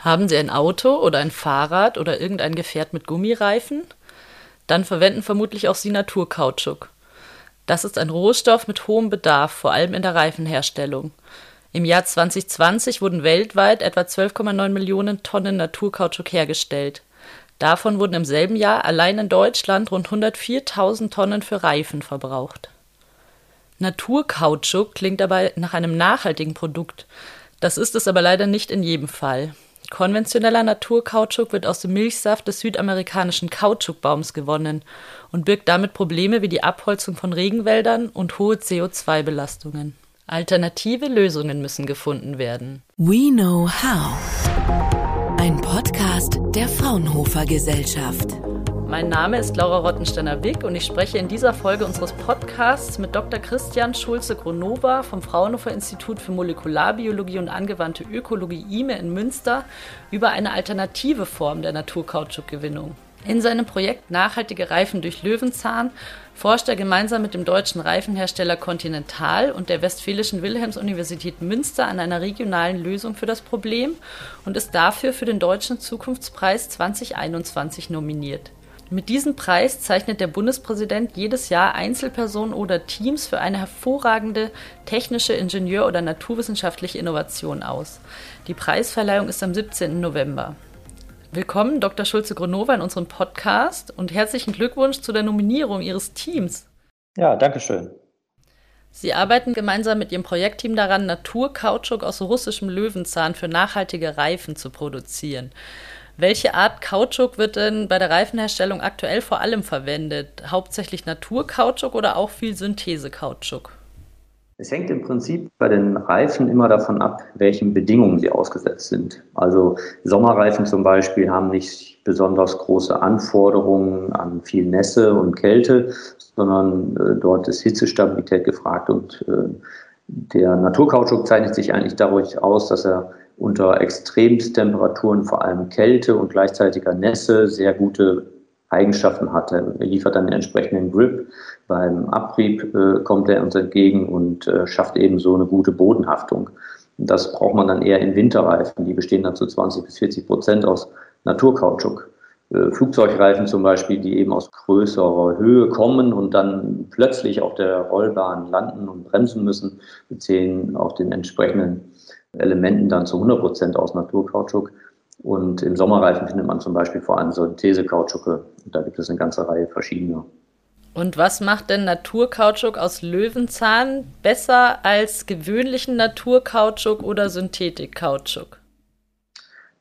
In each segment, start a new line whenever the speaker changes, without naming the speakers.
Haben Sie ein Auto oder ein Fahrrad oder irgendein Gefährt mit Gummireifen? Dann verwenden vermutlich auch Sie Naturkautschuk. Das ist ein Rohstoff mit hohem Bedarf, vor allem in der Reifenherstellung. Im Jahr 2020 wurden weltweit etwa 12,9 Millionen Tonnen Naturkautschuk hergestellt. Davon wurden im selben Jahr allein in Deutschland rund 104.000 Tonnen für Reifen verbraucht. Naturkautschuk klingt dabei nach einem nachhaltigen Produkt. Das ist es aber leider nicht in jedem Fall. Konventioneller Naturkautschuk wird aus dem Milchsaft des südamerikanischen Kautschukbaums gewonnen und birgt damit Probleme wie die Abholzung von Regenwäldern und hohe CO2-Belastungen. Alternative Lösungen müssen gefunden werden.
We Know How. Ein Podcast der Fraunhofer Gesellschaft.
Mein Name ist Laura Rottensteiner-Wick und ich spreche in dieser Folge unseres Podcasts mit Dr. Christian Schulze-Gronova vom Fraunhofer Institut für Molekularbiologie und angewandte Ökologie IME in Münster über eine alternative Form der Naturkautschukgewinnung. In seinem Projekt Nachhaltige Reifen durch Löwenzahn forscht er gemeinsam mit dem deutschen Reifenhersteller Continental und der Westfälischen Wilhelms-Universität Münster an einer regionalen Lösung für das Problem und ist dafür für den Deutschen Zukunftspreis 2021 nominiert. Mit diesem Preis zeichnet der Bundespräsident jedes Jahr Einzelpersonen oder Teams für eine hervorragende technische, Ingenieur- oder naturwissenschaftliche Innovation aus. Die Preisverleihung ist am 17. November. Willkommen, Dr. Schulze-Gronova, in unserem Podcast und herzlichen Glückwunsch zu der Nominierung Ihres Teams.
Ja, danke schön.
Sie arbeiten gemeinsam mit Ihrem Projektteam daran, Naturkautschuk aus russischem Löwenzahn für nachhaltige Reifen zu produzieren. Welche Art Kautschuk wird denn bei der Reifenherstellung aktuell vor allem verwendet? Hauptsächlich Naturkautschuk oder auch viel Synthesekautschuk?
Es hängt im Prinzip bei den Reifen immer davon ab, welchen Bedingungen sie ausgesetzt sind. Also Sommerreifen zum Beispiel haben nicht besonders große Anforderungen an viel Nässe und Kälte, sondern äh, dort ist Hitzestabilität gefragt und äh, der Naturkautschuk zeichnet sich eigentlich dadurch aus, dass er unter Extremtemperaturen, vor allem Kälte und gleichzeitiger Nässe, sehr gute Eigenschaften hat. Er liefert dann den entsprechenden Grip. Beim Abrieb äh, kommt er uns entgegen und äh, schafft eben so eine gute Bodenhaftung. Das braucht man dann eher in Winterreifen. Die bestehen dann zu 20 bis 40 Prozent aus Naturkautschuk. Äh, Flugzeugreifen zum Beispiel, die eben aus größerer Höhe kommen und dann plötzlich auf der Rollbahn landen und bremsen müssen, beziehen auch den entsprechenden Elementen dann zu 100 Prozent aus Naturkautschuk. Und im Sommerreifen findet man zum Beispiel vor allem Synthese-Kautschuke. Da gibt es eine ganze Reihe verschiedener.
Und was macht denn Naturkautschuk aus Löwenzahn besser als gewöhnlichen Naturkautschuk oder Synthetikkautschuk?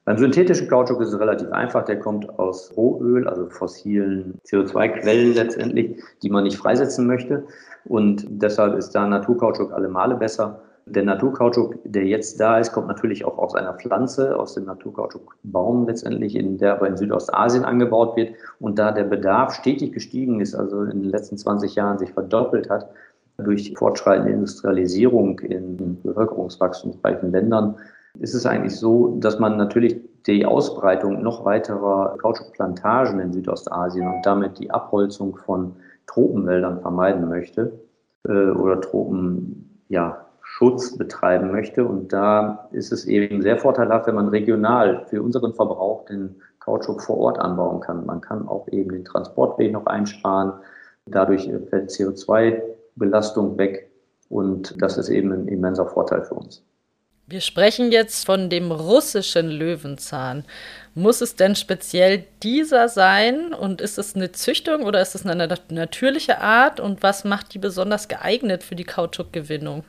Beim synthetischen Kautschuk ist es relativ einfach. Der kommt aus Rohöl, also fossilen CO2-Quellen letztendlich, die man nicht freisetzen möchte. Und deshalb ist da Naturkautschuk alle Male besser. Der Naturkautschuk, der jetzt da ist, kommt natürlich auch aus einer Pflanze, aus dem Naturkautschukbaum letztendlich, in der aber in Südostasien angebaut wird. Und da der Bedarf stetig gestiegen ist, also in den letzten 20 Jahren sich verdoppelt hat, durch fortschreitende Industrialisierung in bevölkerungswachstumsreichen Ländern, ist es eigentlich so, dass man natürlich die Ausbreitung noch weiterer Kautschukplantagen in Südostasien und damit die Abholzung von Tropenwäldern vermeiden möchte äh, oder Tropen, ja, betreiben möchte. Und da ist es eben sehr vorteilhaft, wenn man regional für unseren Verbrauch den Kautschuk vor Ort anbauen kann. Man kann auch eben den Transportweg noch einsparen. Dadurch fällt CO2-Belastung weg. Und das ist eben ein immenser Vorteil für uns.
Wir sprechen jetzt von dem russischen Löwenzahn. Muss es denn speziell dieser sein? Und ist es eine Züchtung oder ist es eine natürliche Art? Und was macht die besonders geeignet für die Kautschukgewinnung?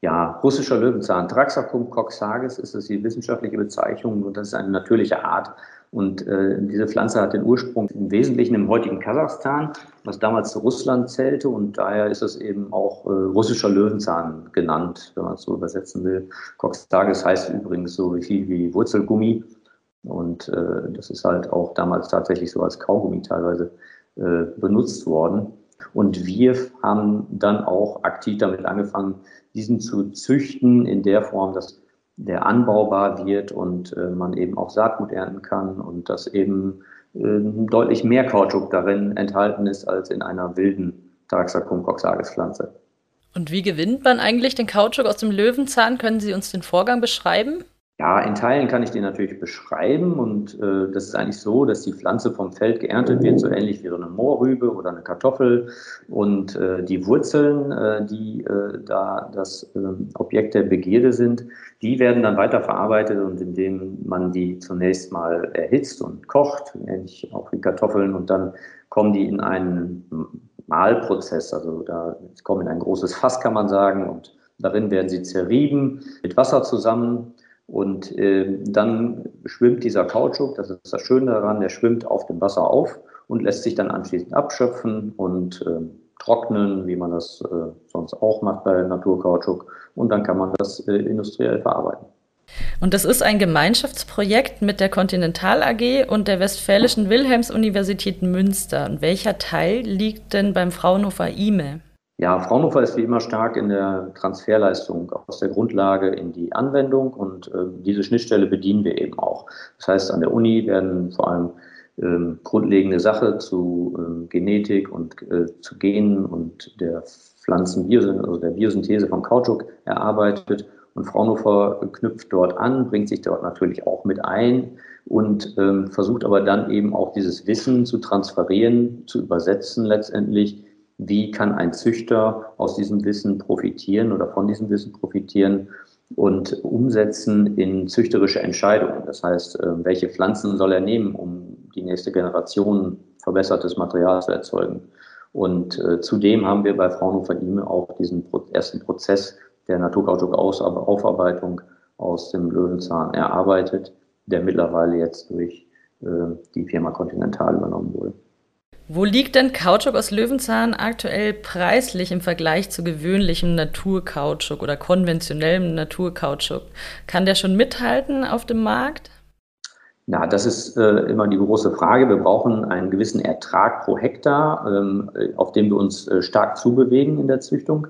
Ja, russischer Löwenzahn. Traxacum coxages ist es die wissenschaftliche Bezeichnung und das ist eine natürliche Art. Und äh, diese Pflanze hat den Ursprung im Wesentlichen im heutigen Kasachstan, was damals zu Russland zählte. Und daher ist es eben auch äh, russischer Löwenzahn genannt, wenn man es so übersetzen will. Coxages heißt übrigens so viel wie Wurzelgummi. Und äh, das ist halt auch damals tatsächlich so als Kaugummi teilweise äh, benutzt worden. Und wir haben dann auch aktiv damit angefangen, diesen zu züchten in der Form, dass der anbaubar wird und äh, man eben auch Saatgut ernten kann und dass eben äh, deutlich mehr Kautschuk darin enthalten ist als in einer wilden Taraxacum coxalis Pflanze.
Und wie gewinnt man eigentlich den Kautschuk aus dem Löwenzahn? Können Sie uns den Vorgang beschreiben?
Ja, in Teilen kann ich den natürlich beschreiben und äh, das ist eigentlich so, dass die Pflanze vom Feld geerntet wird, so ähnlich wie so eine Moorrübe oder eine Kartoffel und äh, die Wurzeln, äh, die äh, da das ähm, Objekt der Begierde sind, die werden dann weiterverarbeitet und indem man die zunächst mal erhitzt und kocht, ähnlich auch wie Kartoffeln und dann kommen die in einen Mahlprozess, also da kommen in ein großes Fass, kann man sagen, und darin werden sie zerrieben mit Wasser zusammen und äh, dann schwimmt dieser Kautschuk, das ist das Schöne daran, der schwimmt auf dem Wasser auf und lässt sich dann anschließend abschöpfen und äh, trocknen, wie man das äh, sonst auch macht bei Naturkautschuk. Und dann kann man das äh, industriell verarbeiten.
Und das ist ein Gemeinschaftsprojekt mit der Continental AG und der Westfälischen Wilhelms-Universität Münster. Und welcher Teil liegt denn beim Fraunhofer IME?
Ja, Fraunhofer ist wie immer stark in der Transferleistung aus der Grundlage in die Anwendung und äh, diese Schnittstelle bedienen wir eben auch. Das heißt, an der Uni werden vor allem ähm, grundlegende Sachen zu ähm, Genetik und äh, zu Genen und der Pflanzenbiosynthese, also der Biosynthese von Kautschuk erarbeitet. Und Fraunhofer knüpft dort an, bringt sich dort natürlich auch mit ein und ähm, versucht aber dann eben auch dieses Wissen zu transferieren, zu übersetzen letztendlich wie kann ein Züchter aus diesem Wissen profitieren oder von diesem Wissen profitieren und umsetzen in züchterische Entscheidungen. Das heißt, äh, welche Pflanzen soll er nehmen, um die nächste Generation verbessertes Material zu erzeugen. Und äh, zudem haben wir bei Fraunhofer IME auch diesen ersten Prozess der Naturkautschuk-Aufarbeitung aus dem Löwenzahn erarbeitet, der mittlerweile jetzt durch äh, die Firma Continental übernommen wurde.
Wo liegt denn Kautschuk aus Löwenzahn aktuell preislich im Vergleich zu gewöhnlichem Naturkautschuk oder konventionellem Naturkautschuk? Kann der schon mithalten auf dem Markt?
Na, das ist äh, immer die große Frage. Wir brauchen einen gewissen Ertrag pro Hektar, ähm, auf dem wir uns äh, stark zubewegen in der Züchtung.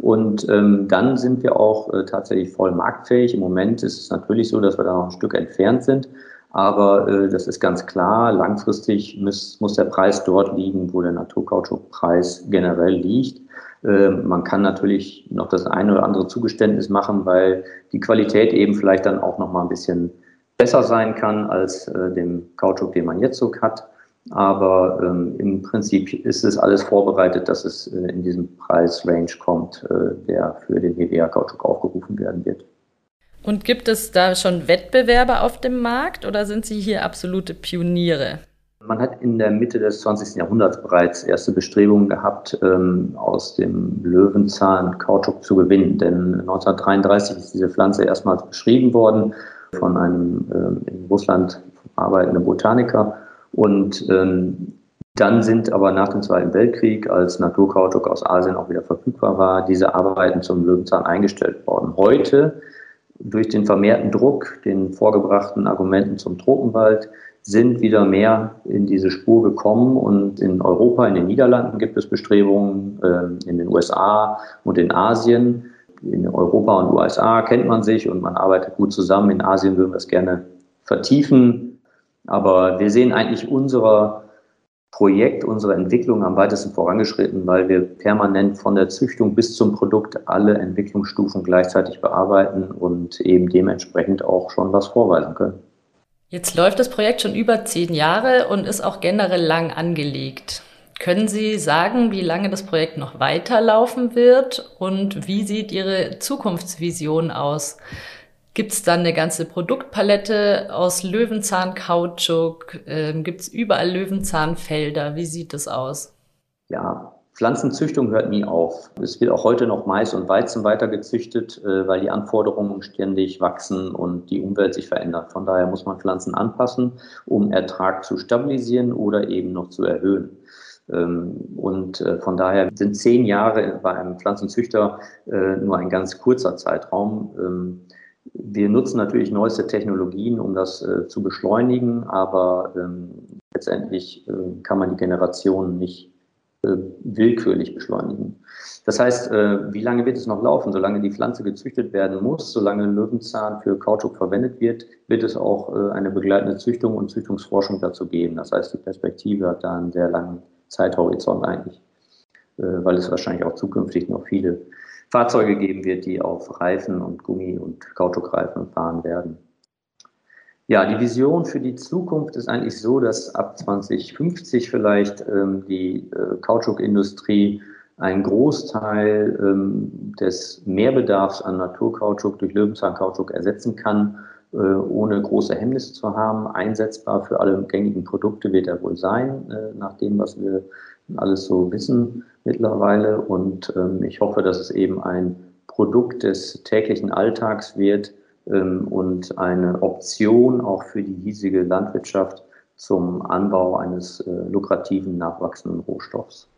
Und ähm, dann sind wir auch äh, tatsächlich voll marktfähig. Im Moment ist es natürlich so, dass wir da noch ein Stück entfernt sind. Aber äh, das ist ganz klar, langfristig muss, muss der Preis dort liegen, wo der Naturkautschukpreis generell liegt. Äh, man kann natürlich noch das eine oder andere Zugeständnis machen, weil die Qualität eben vielleicht dann auch noch mal ein bisschen besser sein kann als äh, dem Kautschuk, den man jetzt so hat. Aber ähm, im Prinzip ist es alles vorbereitet, dass es äh, in diesem Preisrange kommt, äh, der für den Hevea-Kautschuk aufgerufen werden wird.
Und gibt es da schon Wettbewerber auf dem Markt oder sind Sie hier absolute Pioniere?
Man hat in der Mitte des 20. Jahrhunderts bereits erste Bestrebungen gehabt, ähm, aus dem Löwenzahn Kautschuk zu gewinnen. Denn 1933 ist diese Pflanze erstmals beschrieben worden von einem ähm, in Russland arbeitenden Botaniker. Und ähm, dann sind aber nach dem Zweiten Weltkrieg, als Naturkautschuk aus Asien auch wieder verfügbar war, diese Arbeiten zum Löwenzahn eingestellt worden. Heute durch den vermehrten Druck, den vorgebrachten Argumenten zum Tropenwald, sind wieder mehr in diese Spur gekommen. Und in Europa, in den Niederlanden gibt es Bestrebungen, äh, in den USA und in Asien. In Europa und USA kennt man sich und man arbeitet gut zusammen. In Asien würden wir es gerne vertiefen. Aber wir sehen eigentlich unserer Projekt, unsere Entwicklung am weitesten vorangeschritten, weil wir permanent von der Züchtung bis zum Produkt alle Entwicklungsstufen gleichzeitig bearbeiten und eben dementsprechend auch schon was vorweisen können.
Jetzt läuft das Projekt schon über zehn Jahre und ist auch generell lang angelegt. Können Sie sagen, wie lange das Projekt noch weiterlaufen wird und wie sieht Ihre Zukunftsvision aus? Gibt es dann eine ganze Produktpalette aus Löwenzahnkautschuk? Ähm, Gibt es überall Löwenzahnfelder? Wie sieht das aus?
Ja, Pflanzenzüchtung hört nie auf. Es wird auch heute noch Mais und Weizen weiter gezüchtet, äh, weil die Anforderungen ständig wachsen und die Umwelt sich verändert. Von daher muss man Pflanzen anpassen, um Ertrag zu stabilisieren oder eben noch zu erhöhen. Ähm, und äh, von daher sind zehn Jahre bei einem Pflanzenzüchter äh, nur ein ganz kurzer Zeitraum. Wir nutzen natürlich neueste Technologien, um das äh, zu beschleunigen, aber ähm, letztendlich äh, kann man die Generation nicht äh, willkürlich beschleunigen. Das heißt, äh, wie lange wird es noch laufen? Solange die Pflanze gezüchtet werden muss, solange Löwenzahn für Kautschuk verwendet wird, wird es auch äh, eine begleitende Züchtung und Züchtungsforschung dazu geben. Das heißt, die Perspektive hat da einen sehr langen Zeithorizont eigentlich, äh, weil es wahrscheinlich auch zukünftig noch viele Fahrzeuge geben wird, die auf Reifen und Gummi und Kautschukreifen fahren werden. Ja, die Vision für die Zukunft ist eigentlich so, dass ab 2050 vielleicht ähm, die äh, Kautschukindustrie einen Großteil ähm, des Mehrbedarfs an Naturkautschuk durch Löwenzahnkautschuk ersetzen kann, äh, ohne große Hemmnisse zu haben. Einsetzbar für alle gängigen Produkte wird er wohl sein, äh, nach dem, was wir alles so wissen mittlerweile. Und ähm, ich hoffe, dass es eben ein Produkt des täglichen Alltags wird, ähm, und eine Option auch für die hiesige Landwirtschaft zum Anbau eines äh, lukrativen nachwachsenden Rohstoffs.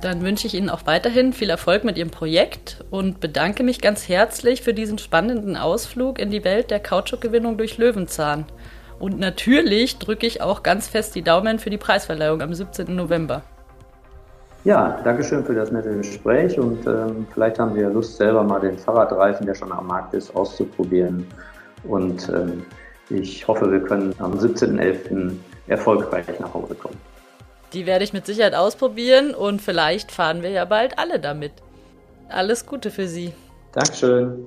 Dann wünsche ich Ihnen auch weiterhin viel Erfolg mit Ihrem Projekt und bedanke mich ganz herzlich für diesen spannenden Ausflug in die Welt der Kautschukgewinnung durch Löwenzahn. Und natürlich drücke ich auch ganz fest die Daumen für die Preisverleihung am 17. November.
Ja, danke schön für das nette Gespräch und ähm, vielleicht haben wir Lust, selber mal den Fahrradreifen, der schon am Markt ist, auszuprobieren. Und ähm, ich hoffe, wir können am 17.11. erfolgreich nach Hause kommen.
Die werde ich mit Sicherheit ausprobieren und vielleicht fahren wir ja bald alle damit. Alles Gute für Sie.
Dankeschön.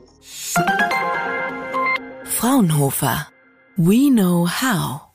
Fraunhofer. We know how.